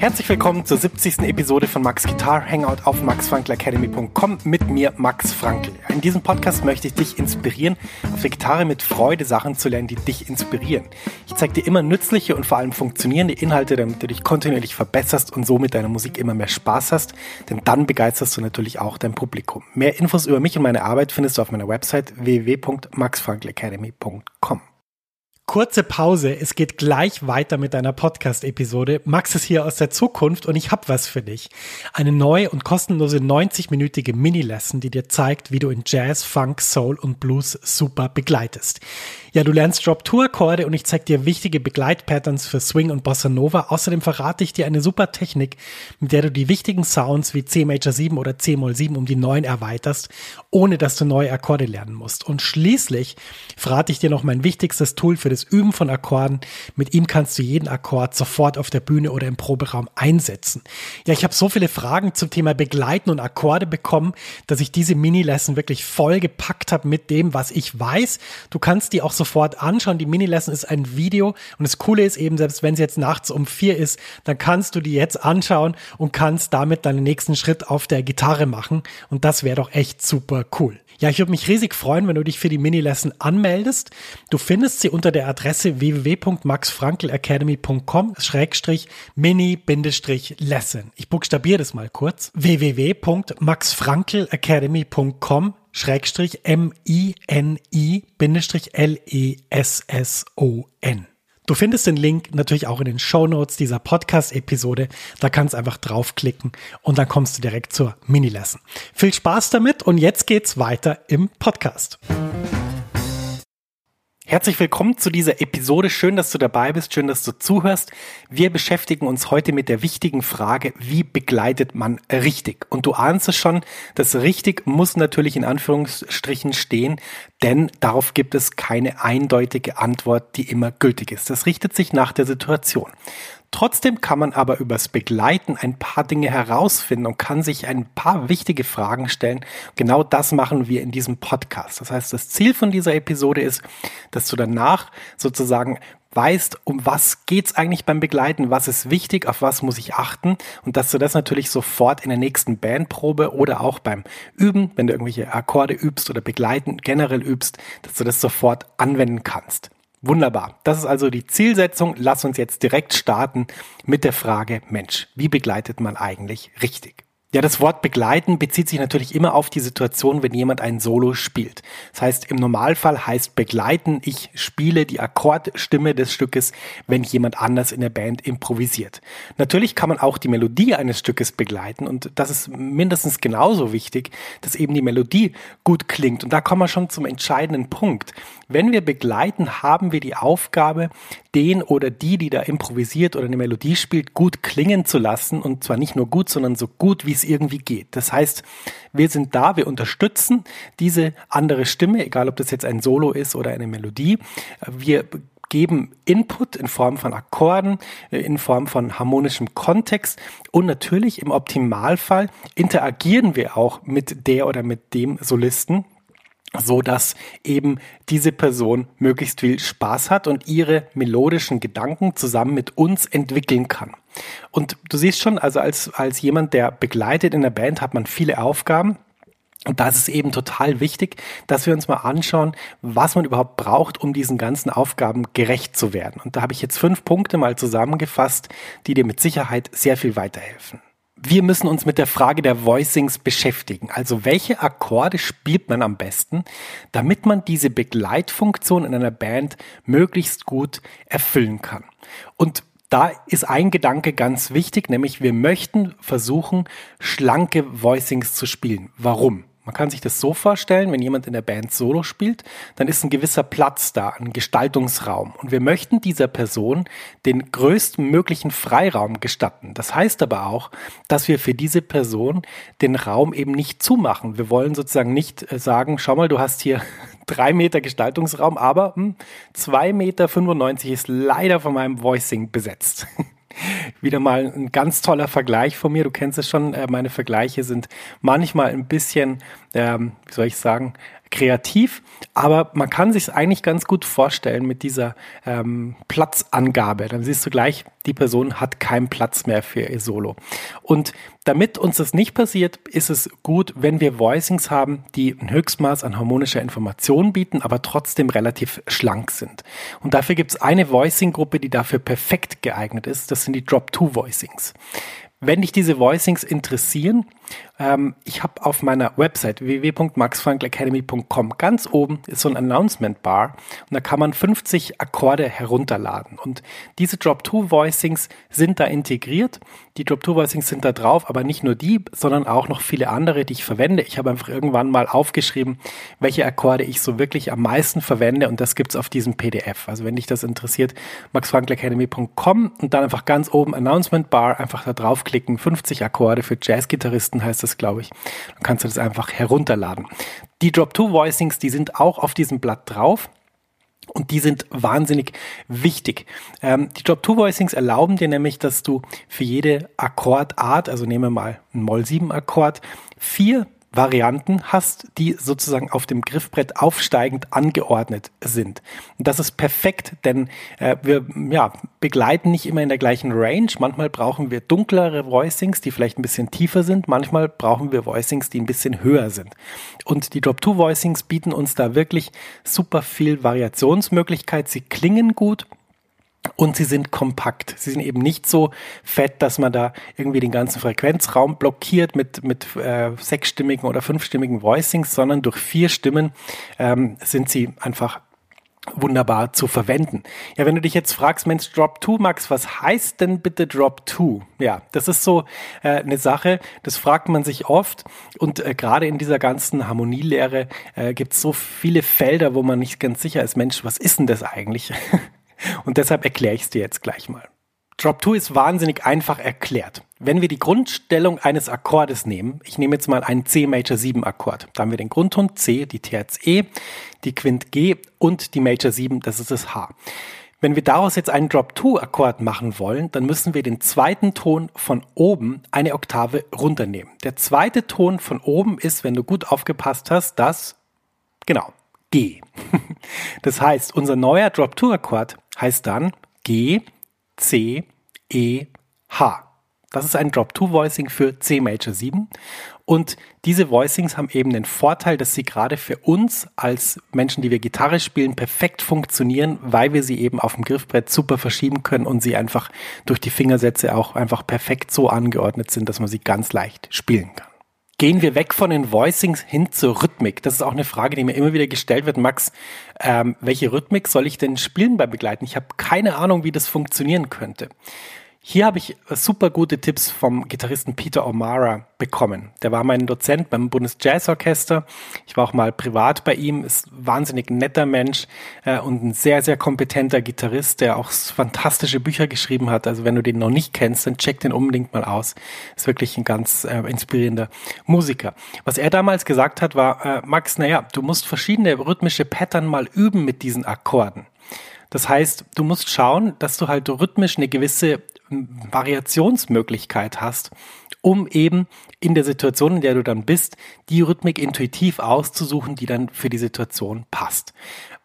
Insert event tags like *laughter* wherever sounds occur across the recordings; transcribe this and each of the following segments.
Herzlich willkommen zur 70. Episode von Max Guitar Hangout auf maxfrankelacademy.com mit mir, Max Frankl. In diesem Podcast möchte ich dich inspirieren, auf der Gitarre mit Freude Sachen zu lernen, die dich inspirieren. Ich zeige dir immer nützliche und vor allem funktionierende Inhalte, damit du dich kontinuierlich verbesserst und so mit deiner Musik immer mehr Spaß hast, denn dann begeisterst du natürlich auch dein Publikum. Mehr Infos über mich und meine Arbeit findest du auf meiner Website www.maxfrankelacademy.com. Kurze Pause, es geht gleich weiter mit deiner Podcast-Episode. Max ist hier aus der Zukunft und ich habe was für dich. Eine neue und kostenlose 90-minütige Mini-Lesson, die dir zeigt, wie du in Jazz, Funk, Soul und Blues super begleitest. Ja, du lernst Drop-Tour-Akkorde und ich zeige dir wichtige Begleitpatterns für Swing und Bossa Nova. Außerdem verrate ich dir eine super Technik, mit der du die wichtigen Sounds wie C Major 7 oder C Moll 7 um die 9 erweiterst, ohne dass du neue Akkorde lernen musst. Und schließlich verrate ich dir noch mein wichtigstes Tool für das Üben von Akkorden. Mit ihm kannst du jeden Akkord sofort auf der Bühne oder im Proberaum einsetzen. Ja, ich habe so viele Fragen zum Thema Begleiten und Akkorde bekommen, dass ich diese Mini-Lesson wirklich voll gepackt habe mit dem, was ich weiß. Du kannst die auch sofort anschauen. Die Mini-Lesson ist ein Video und das Coole ist eben, selbst wenn es jetzt nachts um vier ist, dann kannst du die jetzt anschauen und kannst damit deinen nächsten Schritt auf der Gitarre machen und das wäre doch echt super cool. Ja, ich würde mich riesig freuen, wenn du dich für die Mini-Lesson anmeldest. Du findest sie unter der Adresse www.maxfrankelacademy.com schrägstrich mini-lesson. Ich buchstabiere das mal kurz. www.maxfrankelacademy.com Schrägstrich M-I-N-I-L-E-S-S-O-N. Du findest den Link natürlich auch in den Show Notes dieser Podcast-Episode. Da kannst du einfach draufklicken und dann kommst du direkt zur Mini-Lesson. Viel Spaß damit und jetzt geht's weiter im Podcast. Herzlich willkommen zu dieser Episode. Schön, dass du dabei bist. Schön, dass du zuhörst. Wir beschäftigen uns heute mit der wichtigen Frage, wie begleitet man richtig? Und du ahnst es schon, das richtig muss natürlich in Anführungsstrichen stehen, denn darauf gibt es keine eindeutige Antwort, die immer gültig ist. Das richtet sich nach der Situation. Trotzdem kann man aber übers Begleiten ein paar Dinge herausfinden und kann sich ein paar wichtige Fragen stellen. Genau das machen wir in diesem Podcast. Das heißt, das Ziel von dieser Episode ist, dass du danach sozusagen weißt, um was geht's eigentlich beim Begleiten, was ist wichtig, auf was muss ich achten und dass du das natürlich sofort in der nächsten Bandprobe oder auch beim Üben, wenn du irgendwelche Akkorde übst oder begleiten generell übst, dass du das sofort anwenden kannst. Wunderbar. Das ist also die Zielsetzung. Lass uns jetzt direkt starten mit der Frage, Mensch, wie begleitet man eigentlich richtig? Ja, das Wort begleiten bezieht sich natürlich immer auf die Situation, wenn jemand ein Solo spielt. Das heißt, im Normalfall heißt begleiten, ich spiele die Akkordstimme des Stückes, wenn jemand anders in der Band improvisiert. Natürlich kann man auch die Melodie eines Stückes begleiten und das ist mindestens genauso wichtig, dass eben die Melodie gut klingt. Und da kommen wir schon zum entscheidenden Punkt. Wenn wir begleiten, haben wir die Aufgabe, den oder die, die da improvisiert oder eine Melodie spielt, gut klingen zu lassen und zwar nicht nur gut, sondern so gut wie es irgendwie geht. Das heißt, wir sind da, wir unterstützen diese andere Stimme, egal ob das jetzt ein Solo ist oder eine Melodie. Wir geben Input in Form von Akkorden, in Form von harmonischem Kontext und natürlich im Optimalfall interagieren wir auch mit der oder mit dem Solisten so dass eben diese Person möglichst viel Spaß hat und ihre melodischen Gedanken zusammen mit uns entwickeln kann. Und du siehst schon, also als, als jemand, der begleitet in der Band, hat man viele Aufgaben. Und da ist es eben total wichtig, dass wir uns mal anschauen, was man überhaupt braucht, um diesen ganzen Aufgaben gerecht zu werden. Und da habe ich jetzt fünf Punkte mal zusammengefasst, die dir mit Sicherheit sehr viel weiterhelfen wir müssen uns mit der Frage der Voicings beschäftigen. Also welche Akkorde spielt man am besten, damit man diese Begleitfunktion in einer Band möglichst gut erfüllen kann. Und da ist ein Gedanke ganz wichtig, nämlich wir möchten versuchen, schlanke Voicings zu spielen. Warum? Man kann sich das so vorstellen, wenn jemand in der Band Solo spielt, dann ist ein gewisser Platz da, ein Gestaltungsraum. Und wir möchten dieser Person den größten möglichen Freiraum gestatten. Das heißt aber auch, dass wir für diese Person den Raum eben nicht zumachen. Wir wollen sozusagen nicht äh, sagen, schau mal, du hast hier *laughs* drei Meter Gestaltungsraum, aber hm, zwei Meter 95 ist leider von meinem Voicing besetzt. *laughs* *laughs* wieder mal ein ganz toller Vergleich von mir. Du kennst es schon, äh, meine Vergleiche sind manchmal ein bisschen, ähm, wie soll ich sagen, kreativ, aber man kann sich eigentlich ganz gut vorstellen mit dieser ähm, Platzangabe. Dann siehst du gleich, die Person hat keinen Platz mehr für ihr Solo. Und damit uns das nicht passiert, ist es gut, wenn wir Voicings haben, die ein Höchstmaß an harmonischer Information bieten, aber trotzdem relativ schlank sind. Und dafür gibt es eine Voicing-Gruppe, die dafür perfekt geeignet ist. Das sind die Drop-2-Voicings. Wenn dich diese Voicings interessieren, ähm, ich habe auf meiner Website www.maxfrankelacademy.com ganz oben ist so ein Announcement Bar und da kann man 50 Akkorde herunterladen. Und diese Drop-2-Voicings sind da integriert. Die Drop-2-Voicings sind da drauf, aber nicht nur die, sondern auch noch viele andere, die ich verwende. Ich habe einfach irgendwann mal aufgeschrieben, welche Akkorde ich so wirklich am meisten verwende und das gibt's auf diesem PDF. Also wenn dich das interessiert, maxfrankelacademy.com und dann einfach ganz oben Announcement Bar einfach da draufklicken, 50 Akkorde für Jazzgitarristen heißt das, glaube ich. Dann kannst du das einfach herunterladen. Die Drop-2-Voicings, die sind auch auf diesem Blatt drauf. Und die sind wahnsinnig wichtig. Ähm, die Drop-2-Voicings erlauben dir nämlich, dass du für jede Akkordart, also nehmen wir mal einen Moll-7-Akkord, vier Varianten hast, die sozusagen auf dem Griffbrett aufsteigend angeordnet sind. Das ist perfekt, denn äh, wir ja, begleiten nicht immer in der gleichen Range. Manchmal brauchen wir dunklere Voicings, die vielleicht ein bisschen tiefer sind. Manchmal brauchen wir Voicings, die ein bisschen höher sind. Und die Drop-2-Voicings bieten uns da wirklich super viel Variationsmöglichkeit. Sie klingen gut und sie sind kompakt. Sie sind eben nicht so fett, dass man da irgendwie den ganzen Frequenzraum blockiert mit, mit äh, sechsstimmigen oder fünfstimmigen Voicings, sondern durch vier Stimmen ähm, sind sie einfach wunderbar zu verwenden. Ja, wenn du dich jetzt fragst, Mensch, Drop 2, Max, was heißt denn bitte Drop 2? Ja, das ist so äh, eine Sache, das fragt man sich oft und äh, gerade in dieser ganzen Harmonielehre äh, gibt es so viele Felder, wo man nicht ganz sicher ist, Mensch, was ist denn das eigentlich? *laughs* Und deshalb erkläre ich es dir jetzt gleich mal. Drop 2 ist wahnsinnig einfach erklärt. Wenn wir die Grundstellung eines Akkordes nehmen, ich nehme jetzt mal einen C Major 7 Akkord, da haben wir den Grundton C, die Terz E, die Quint G und die Major 7, das ist das H. Wenn wir daraus jetzt einen Drop 2 Akkord machen wollen, dann müssen wir den zweiten Ton von oben eine Oktave runternehmen. Der zweite Ton von oben ist, wenn du gut aufgepasst hast, das, genau, G. *laughs* Das heißt, unser neuer Drop-2-Akkord heißt dann G, C, E, H. Das ist ein Drop-2-Voicing für C Major 7. Und diese Voicings haben eben den Vorteil, dass sie gerade für uns als Menschen, die wir Gitarre spielen, perfekt funktionieren, weil wir sie eben auf dem Griffbrett super verschieben können und sie einfach durch die Fingersätze auch einfach perfekt so angeordnet sind, dass man sie ganz leicht spielen kann. Gehen wir weg von den Voicings hin zur Rhythmik. Das ist auch eine Frage, die mir immer wieder gestellt wird. Max, ähm, welche Rhythmik soll ich denn spielen bei Begleiten? Ich habe keine Ahnung, wie das funktionieren könnte. Hier habe ich super gute Tipps vom Gitarristen Peter O'Mara bekommen. Der war mein Dozent beim Bundesjazzorchester. Ich war auch mal privat bei ihm, ist wahnsinnig netter Mensch äh, und ein sehr, sehr kompetenter Gitarrist, der auch fantastische Bücher geschrieben hat. Also wenn du den noch nicht kennst, dann check den unbedingt mal aus. Ist wirklich ein ganz äh, inspirierender Musiker. Was er damals gesagt hat, war, äh, Max, naja, du musst verschiedene rhythmische Pattern mal üben mit diesen Akkorden. Das heißt, du musst schauen, dass du halt rhythmisch eine gewisse Variationsmöglichkeit hast, um eben in der Situation, in der du dann bist, die Rhythmik intuitiv auszusuchen, die dann für die Situation passt.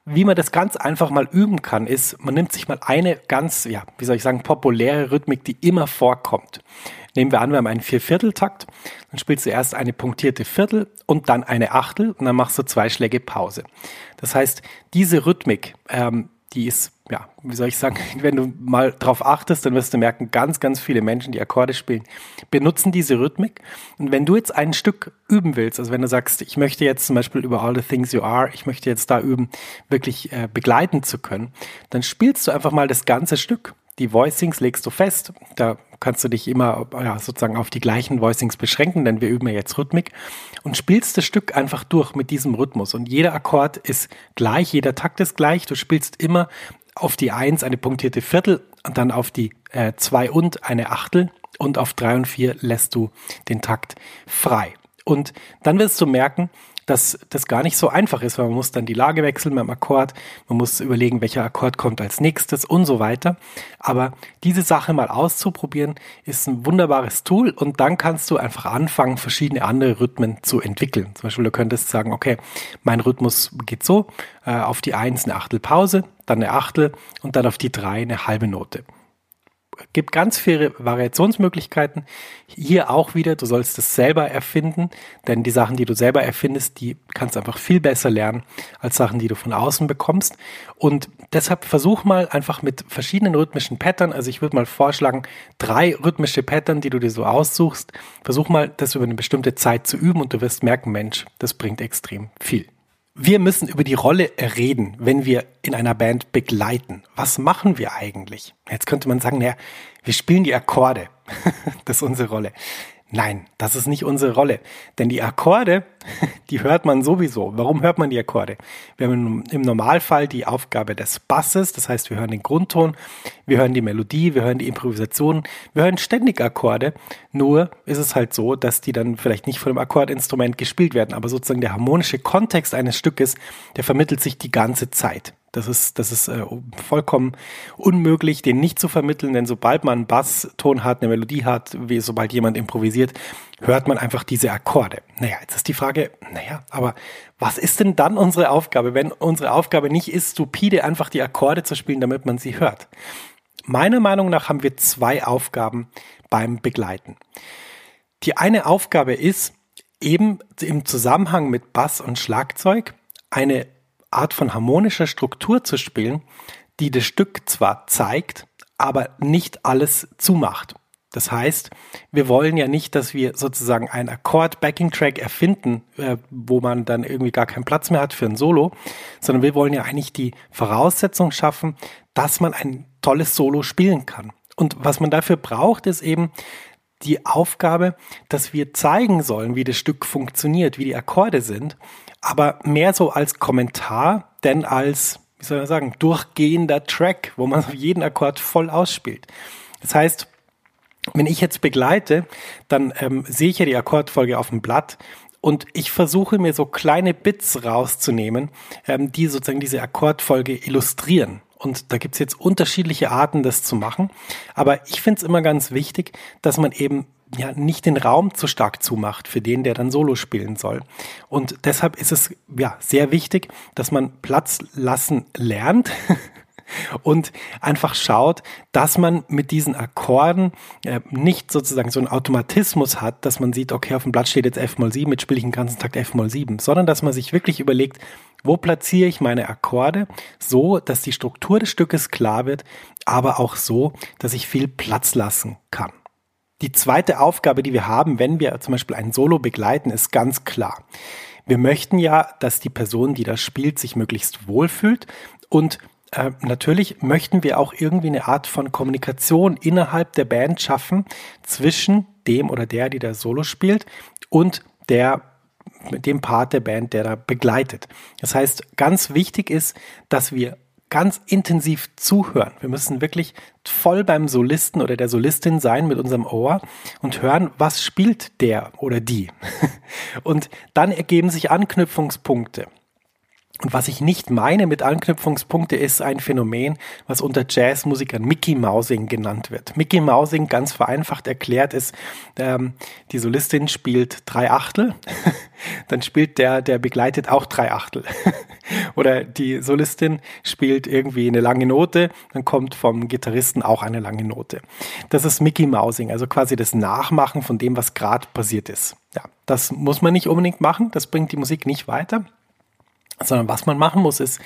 Wie man das ganz einfach mal üben kann, ist, man nimmt sich mal eine ganz, ja, wie soll ich sagen, populäre Rhythmik, die immer vorkommt. Nehmen wir an, wir haben einen Viervierteltakt, dann spielst du erst eine punktierte Viertel und dann eine Achtel und dann machst du zwei Schläge Pause. Das heißt, diese Rhythmik, ähm, die ist, ja, wie soll ich sagen, *laughs* wenn du mal drauf achtest, dann wirst du merken, ganz, ganz viele Menschen, die Akkorde spielen, benutzen diese Rhythmik. Und wenn du jetzt ein Stück üben willst, also wenn du sagst, ich möchte jetzt zum Beispiel über All the Things You Are, ich möchte jetzt da üben, wirklich äh, begleiten zu können, dann spielst du einfach mal das ganze Stück. Die Voicings legst du fest. Da kannst du dich immer ja, sozusagen auf die gleichen Voicings beschränken, denn wir üben ja jetzt Rhythmik und spielst das Stück einfach durch mit diesem Rhythmus. Und jeder Akkord ist gleich, jeder Takt ist gleich. Du spielst immer auf die Eins eine punktierte Viertel und dann auf die äh, und eine Achtel und auf drei und vier lässt du den Takt frei. Und dann wirst du merken, dass das gar nicht so einfach ist, weil man muss dann die Lage wechseln beim Akkord, man muss überlegen, welcher Akkord kommt als nächstes und so weiter. Aber diese Sache mal auszuprobieren, ist ein wunderbares Tool und dann kannst du einfach anfangen, verschiedene andere Rhythmen zu entwickeln. Zum Beispiel, du könntest sagen, okay, mein Rhythmus geht so, äh, auf die Eins eine Achtel Pause, dann eine Achtel und dann auf die Drei eine halbe Note gibt ganz viele Variationsmöglichkeiten. Hier auch wieder, du sollst es selber erfinden, denn die Sachen, die du selber erfindest, die kannst du einfach viel besser lernen als Sachen, die du von außen bekommst. Und deshalb versuch mal einfach mit verschiedenen rhythmischen Pattern, also ich würde mal vorschlagen, drei rhythmische Pattern, die du dir so aussuchst, versuch mal das über eine bestimmte Zeit zu üben und du wirst merken, Mensch, das bringt extrem viel. Wir müssen über die Rolle reden, wenn wir in einer Band begleiten. Was machen wir eigentlich? Jetzt könnte man sagen, naja, wir spielen die Akkorde. *laughs* das ist unsere Rolle. Nein, das ist nicht unsere Rolle. Denn die Akkorde, *laughs* die hört man sowieso. Warum hört man die Akkorde? Wir haben im Normalfall die Aufgabe des Basses, das heißt, wir hören den Grundton, wir hören die Melodie, wir hören die Improvisation, wir hören ständig Akkorde. Nur ist es halt so, dass die dann vielleicht nicht von dem Akkordinstrument gespielt werden, aber sozusagen der harmonische Kontext eines Stückes, der vermittelt sich die ganze Zeit. Das ist, das ist äh, vollkommen unmöglich, den nicht zu vermitteln, denn sobald man einen Basston hat, eine Melodie hat, wie sobald jemand improvisiert, hört man einfach diese Akkorde. Naja, jetzt ist die Frage, naja, aber was ist denn dann unsere Aufgabe, wenn unsere Aufgabe nicht ist, stupide einfach die Akkorde zu spielen, damit man sie hört? Meiner Meinung nach haben wir zwei Aufgaben beim Begleiten. Die eine Aufgabe ist, eben im Zusammenhang mit Bass und Schlagzeug eine Art von harmonischer Struktur zu spielen, die das Stück zwar zeigt, aber nicht alles zumacht. Das heißt, wir wollen ja nicht, dass wir sozusagen einen Akkord-Backing-Track erfinden, äh, wo man dann irgendwie gar keinen Platz mehr hat für ein Solo, sondern wir wollen ja eigentlich die Voraussetzung schaffen, dass man ein tolles Solo spielen kann. Und was man dafür braucht, ist eben die Aufgabe, dass wir zeigen sollen, wie das Stück funktioniert, wie die Akkorde sind aber mehr so als Kommentar, denn als, wie soll man sagen, durchgehender Track, wo man *laughs* jeden Akkord voll ausspielt. Das heißt, wenn ich jetzt begleite, dann ähm, sehe ich ja die Akkordfolge auf dem Blatt und ich versuche mir so kleine Bits rauszunehmen, ähm, die sozusagen diese Akkordfolge illustrieren. Und da gibt's jetzt unterschiedliche Arten, das zu machen. Aber ich finde es immer ganz wichtig, dass man eben ja nicht den Raum zu stark zumacht für den, der dann Solo spielen soll. Und deshalb ist es ja sehr wichtig, dass man Platz lassen lernt. *laughs* und einfach schaut, dass man mit diesen Akkorden äh, nicht sozusagen so einen Automatismus hat, dass man sieht, okay, auf dem Blatt steht jetzt F mal 7, jetzt spiele ich den ganzen Tag F mal 7, sondern dass man sich wirklich überlegt, wo platziere ich meine Akkorde so, dass die Struktur des Stückes klar wird, aber auch so, dass ich viel Platz lassen kann. Die zweite Aufgabe, die wir haben, wenn wir zum Beispiel ein Solo begleiten, ist ganz klar. Wir möchten ja, dass die Person, die das spielt, sich möglichst wohlfühlt und äh, natürlich möchten wir auch irgendwie eine Art von Kommunikation innerhalb der Band schaffen zwischen dem oder der, die da Solo spielt und der mit dem Part der Band, der da begleitet. Das heißt, ganz wichtig ist, dass wir ganz intensiv zuhören. Wir müssen wirklich voll beim Solisten oder der Solistin sein mit unserem Ohr und hören, was spielt der oder die. *laughs* Und dann ergeben sich Anknüpfungspunkte. Und was ich nicht meine mit Anknüpfungspunkte ist ein Phänomen, was unter Jazzmusikern Mickey Mousing genannt wird. Mickey Mousing, ganz vereinfacht erklärt, ist, ähm, die Solistin spielt drei Achtel, *laughs* dann spielt der, der begleitet auch drei Achtel. *laughs* Oder die Solistin spielt irgendwie eine lange Note, dann kommt vom Gitarristen auch eine lange Note. Das ist Mickey Mousing, also quasi das Nachmachen von dem, was gerade passiert ist. Ja, das muss man nicht unbedingt machen, das bringt die Musik nicht weiter sondern was man machen muss, ist,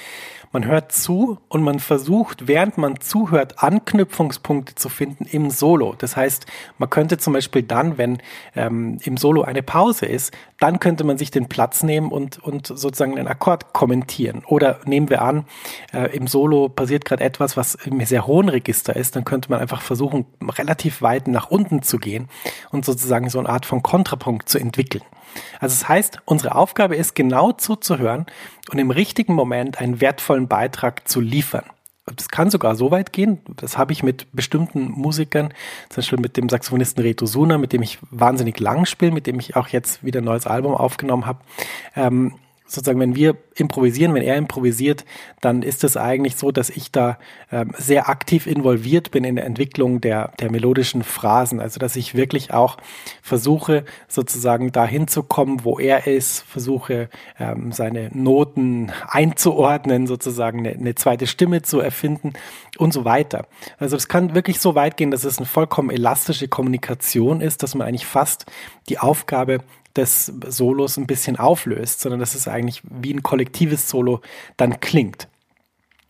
man hört zu und man versucht, während man zuhört, Anknüpfungspunkte zu finden im Solo. Das heißt, man könnte zum Beispiel dann, wenn ähm, im Solo eine Pause ist, dann könnte man sich den Platz nehmen und, und sozusagen einen Akkord kommentieren. Oder nehmen wir an, äh, im Solo passiert gerade etwas, was im sehr hohen Register ist, dann könnte man einfach versuchen, relativ weit nach unten zu gehen und sozusagen so eine Art von Kontrapunkt zu entwickeln. Also das heißt, unsere Aufgabe ist genau zuzuhören und im richtigen Moment einen wertvollen Beitrag zu liefern. das kann sogar so weit gehen. Das habe ich mit bestimmten Musikern, zum Beispiel mit dem Saxophonisten Reto Suna, mit dem ich wahnsinnig lang spiele, mit dem ich auch jetzt wieder ein neues Album aufgenommen habe. Ähm, sozusagen, wenn wir improvisieren, wenn er improvisiert, dann ist es eigentlich so, dass ich da ähm, sehr aktiv involviert bin in der Entwicklung der, der melodischen Phrasen. Also, dass ich wirklich auch versuche, sozusagen dahin zu kommen, wo er ist, versuche, ähm, seine Noten einzuordnen, sozusagen eine, eine zweite Stimme zu erfinden und so weiter. Also, es kann wirklich so weit gehen, dass es eine vollkommen elastische Kommunikation ist, dass man eigentlich fast die Aufgabe des Solos ein bisschen auflöst, sondern dass es eigentlich wie ein kollektives Solo dann klingt.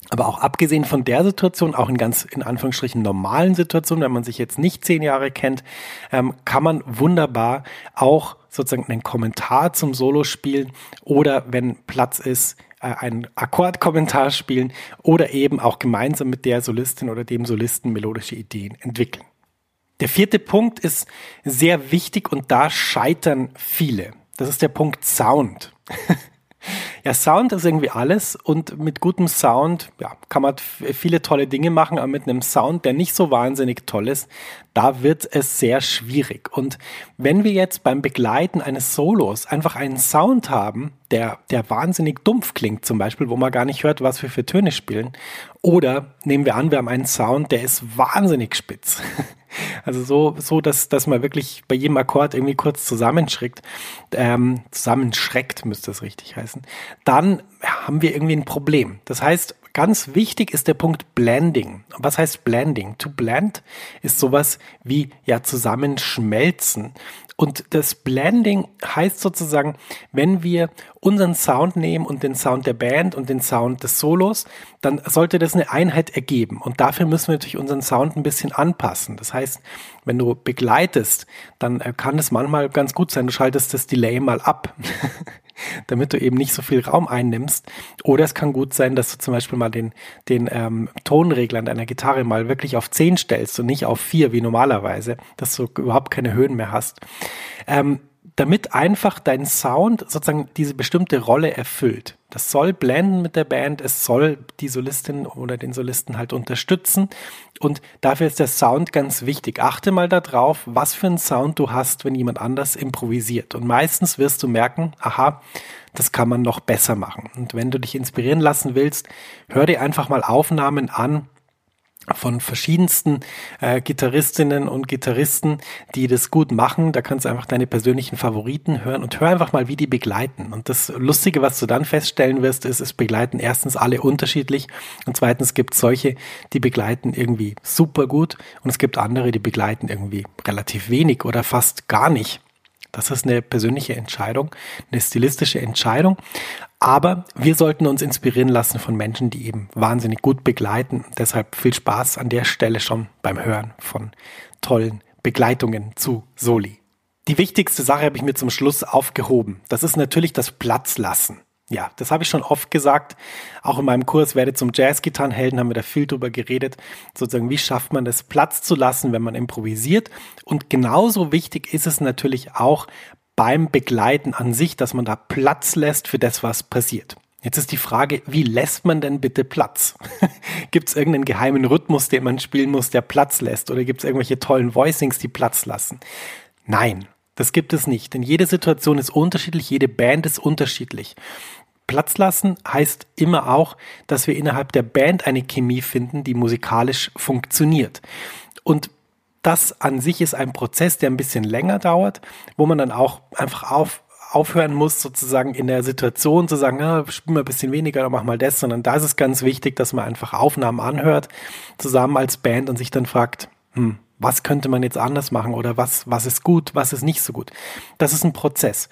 Aber auch abgesehen von der Situation, auch in ganz in Anführungsstrichen normalen Situationen, wenn man sich jetzt nicht zehn Jahre kennt, ähm, kann man wunderbar auch sozusagen einen Kommentar zum Solo spielen oder wenn Platz ist, äh, einen Akkordkommentar spielen oder eben auch gemeinsam mit der Solistin oder dem Solisten melodische Ideen entwickeln. Der vierte Punkt ist sehr wichtig und da scheitern viele. Das ist der Punkt Sound. *laughs* ja, Sound ist irgendwie alles und mit gutem Sound ja, kann man viele tolle Dinge machen, aber mit einem Sound, der nicht so wahnsinnig toll ist, da wird es sehr schwierig. Und wenn wir jetzt beim Begleiten eines Solos einfach einen Sound haben, der, der wahnsinnig dumpf klingt, zum Beispiel, wo man gar nicht hört, was wir für Töne spielen, oder nehmen wir an, wir haben einen Sound, der ist wahnsinnig spitz. *laughs* Also so, so dass, dass man wirklich bei jedem Akkord irgendwie kurz zusammenschreckt, ähm, zusammenschreckt, müsste es richtig heißen, dann haben wir irgendwie ein Problem. Das heißt, ganz wichtig ist der Punkt Blending. Was heißt Blending? To blend ist sowas wie ja zusammenschmelzen. Und das Blending heißt sozusagen, wenn wir unseren Sound nehmen und den Sound der Band und den Sound des Solos, dann sollte das eine Einheit ergeben. Und dafür müssen wir natürlich unseren Sound ein bisschen anpassen. Das heißt, wenn du begleitest, dann kann es manchmal ganz gut sein, du schaltest das Delay mal ab. *laughs* damit du eben nicht so viel Raum einnimmst. Oder es kann gut sein, dass du zum Beispiel mal den, den ähm, Tonregler deiner Gitarre mal wirklich auf 10 stellst und nicht auf 4 wie normalerweise, dass du überhaupt keine Höhen mehr hast. Ähm, damit einfach dein Sound sozusagen diese bestimmte Rolle erfüllt. Das soll blenden mit der Band, es soll die Solistin oder den Solisten halt unterstützen und dafür ist der Sound ganz wichtig. Achte mal darauf, was für einen Sound du hast, wenn jemand anders improvisiert und meistens wirst du merken, aha, das kann man noch besser machen. Und wenn du dich inspirieren lassen willst, hör dir einfach mal Aufnahmen an, von verschiedensten äh, Gitarristinnen und Gitarristen, die das gut machen. Da kannst du einfach deine persönlichen Favoriten hören und hör einfach mal, wie die begleiten. Und das Lustige, was du dann feststellen wirst, ist, es begleiten erstens alle unterschiedlich und zweitens gibt es solche, die begleiten irgendwie super gut und es gibt andere, die begleiten irgendwie relativ wenig oder fast gar nicht. Das ist eine persönliche Entscheidung, eine stilistische Entscheidung. Aber wir sollten uns inspirieren lassen von Menschen, die eben wahnsinnig gut begleiten. Deshalb viel Spaß an der Stelle schon beim Hören von tollen Begleitungen zu Soli. Die wichtigste Sache habe ich mir zum Schluss aufgehoben. Das ist natürlich das Platzlassen. Ja, das habe ich schon oft gesagt. Auch in meinem Kurs Werde zum Jazzgitarrenhelden haben wir da viel drüber geredet. Sozusagen, wie schafft man das Platz zu lassen, wenn man improvisiert? Und genauso wichtig ist es natürlich auch beim Begleiten an sich, dass man da Platz lässt für das, was passiert. Jetzt ist die Frage, wie lässt man denn bitte Platz? *laughs* gibt es irgendeinen geheimen Rhythmus, den man spielen muss, der Platz lässt? Oder gibt es irgendwelche tollen Voicings, die Platz lassen? Nein, das gibt es nicht, denn jede Situation ist unterschiedlich, jede Band ist unterschiedlich. Platz lassen heißt immer auch, dass wir innerhalb der Band eine Chemie finden, die musikalisch funktioniert. Und das an sich ist ein Prozess, der ein bisschen länger dauert, wo man dann auch einfach auf, aufhören muss, sozusagen in der Situation zu sagen, ah, spiel mal ein bisschen weniger oder mach mal das, sondern da ist es ganz wichtig, dass man einfach Aufnahmen anhört, zusammen als Band und sich dann fragt, hm, was könnte man jetzt anders machen oder was, was ist gut, was ist nicht so gut. Das ist ein Prozess.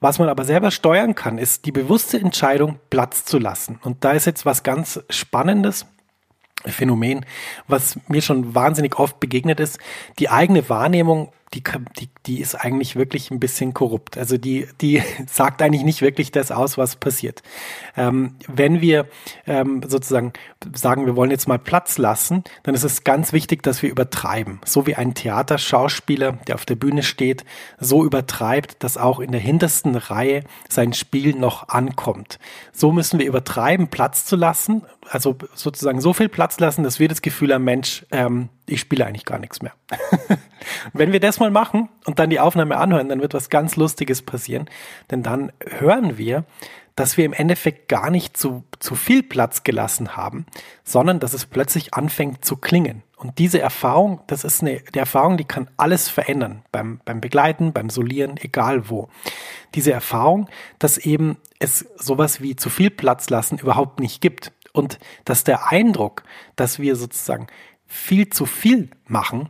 Was man aber selber steuern kann, ist die bewusste Entscheidung, Platz zu lassen. Und da ist jetzt was ganz Spannendes. Phänomen, was mir schon wahnsinnig oft begegnet ist. Die eigene Wahrnehmung, die, die, die ist eigentlich wirklich ein bisschen korrupt. Also die, die *laughs* sagt eigentlich nicht wirklich das aus, was passiert. Ähm, wenn wir ähm, sozusagen sagen, wir wollen jetzt mal Platz lassen, dann ist es ganz wichtig, dass wir übertreiben. So wie ein Theaterschauspieler, der auf der Bühne steht, so übertreibt, dass auch in der hintersten Reihe sein Spiel noch ankommt. So müssen wir übertreiben, Platz zu lassen, also sozusagen so viel Platz lassen, dass wir das Gefühl haben, Mensch, ähm, ich spiele eigentlich gar nichts mehr. *laughs* Wenn wir das mal machen und dann die Aufnahme anhören, dann wird was ganz Lustiges passieren, denn dann hören wir, dass wir im Endeffekt gar nicht zu, zu viel Platz gelassen haben, sondern dass es plötzlich anfängt zu klingen. Und diese Erfahrung, das ist eine die Erfahrung, die kann alles verändern, beim, beim Begleiten, beim Solieren, egal wo. Diese Erfahrung, dass eben es sowas wie zu viel Platz lassen überhaupt nicht gibt. Und dass der Eindruck, dass wir sozusagen viel zu viel machen,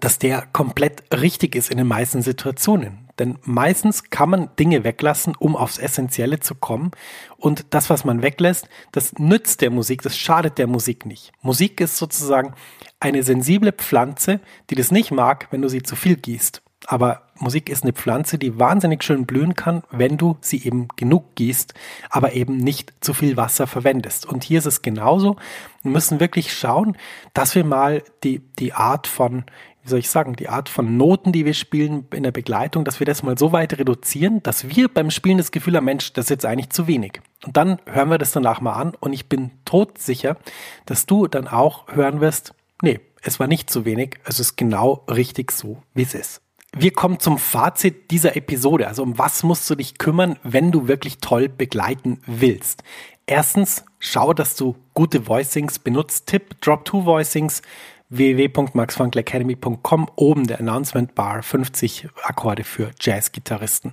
dass der komplett richtig ist in den meisten Situationen. Denn meistens kann man Dinge weglassen, um aufs Essentielle zu kommen. Und das, was man weglässt, das nützt der Musik, das schadet der Musik nicht. Musik ist sozusagen eine sensible Pflanze, die das nicht mag, wenn du sie zu viel gießt. Aber Musik ist eine Pflanze, die wahnsinnig schön blühen kann, wenn du sie eben genug gießt, aber eben nicht zu viel Wasser verwendest. Und hier ist es genauso. Wir müssen wirklich schauen, dass wir mal die, die Art von, wie soll ich sagen, die Art von Noten, die wir spielen in der Begleitung, dass wir das mal so weit reduzieren, dass wir beim Spielen das Gefühl haben, Mensch, das ist jetzt eigentlich zu wenig. Und dann hören wir das danach mal an und ich bin todsicher, dass du dann auch hören wirst, nee, es war nicht zu wenig, es ist genau richtig so, wie es ist. Wir kommen zum Fazit dieser Episode. Also um was musst du dich kümmern, wenn du wirklich toll begleiten willst? Erstens, schau, dass du gute Voicings benutzt. Tipp, Drop Two Voicings www.maxfunkelacademy.com oben der Announcement Bar 50 Akkorde für Jazzgitarristen.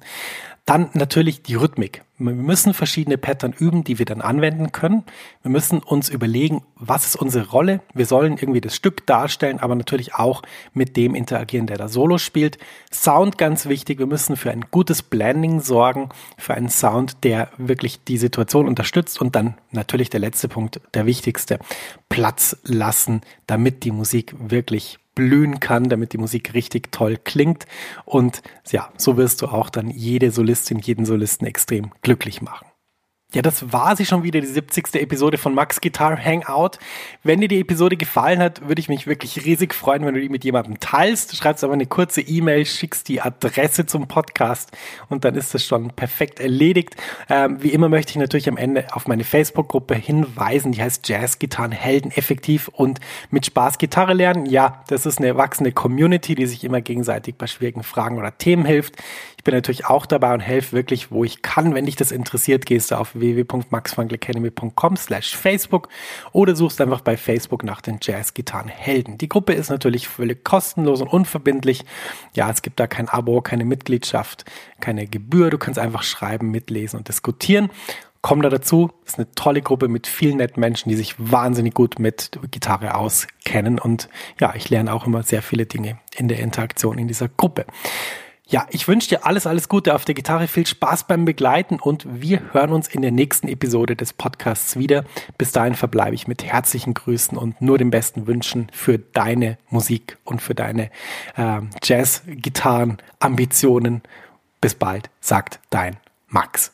Dann natürlich die Rhythmik. Wir müssen verschiedene Pattern üben, die wir dann anwenden können. Wir müssen uns überlegen, was ist unsere Rolle. Wir sollen irgendwie das Stück darstellen, aber natürlich auch mit dem interagieren, der da Solo spielt. Sound ganz wichtig. Wir müssen für ein gutes Blending sorgen, für einen Sound, der wirklich die Situation unterstützt. Und dann natürlich der letzte Punkt, der wichtigste, Platz lassen, damit die Musik wirklich blühen kann, damit die Musik richtig toll klingt. Und ja, so wirst du auch dann jede Solistin, jeden Solisten extrem glücklich machen. Ja, das war sie schon wieder, die 70. Episode von Max Guitar Hangout. Wenn dir die Episode gefallen hat, würde ich mich wirklich riesig freuen, wenn du die mit jemandem teilst. Schreibst aber eine kurze E-Mail, schickst die Adresse zum Podcast und dann ist das schon perfekt erledigt. Ähm, wie immer möchte ich natürlich am Ende auf meine Facebook-Gruppe hinweisen, die heißt Jazz Gitarren Helden effektiv und mit Spaß Gitarre lernen. Ja, das ist eine wachsende Community, die sich immer gegenseitig bei schwierigen Fragen oder Themen hilft bin natürlich auch dabei und helfe wirklich, wo ich kann. Wenn dich das interessiert, gehst du auf www.maxfunkelacademy.com slash Facebook oder suchst einfach bei Facebook nach den Jazz-Gitarren-Helden. Die Gruppe ist natürlich völlig kostenlos und unverbindlich. Ja, es gibt da kein Abo, keine Mitgliedschaft, keine Gebühr. Du kannst einfach schreiben, mitlesen und diskutieren komm da dazu. Ist eine tolle Gruppe mit vielen netten Menschen, die sich wahnsinnig gut mit Gitarre auskennen. Und ja, ich lerne auch immer sehr viele Dinge in der Interaktion in dieser Gruppe. Ja, ich wünsche dir alles, alles Gute auf der Gitarre, viel Spaß beim Begleiten und wir hören uns in der nächsten Episode des Podcasts wieder. Bis dahin verbleibe ich mit herzlichen Grüßen und nur den besten Wünschen für deine Musik und für deine äh, Jazz-Gitarren-Ambitionen. Bis bald, sagt dein Max.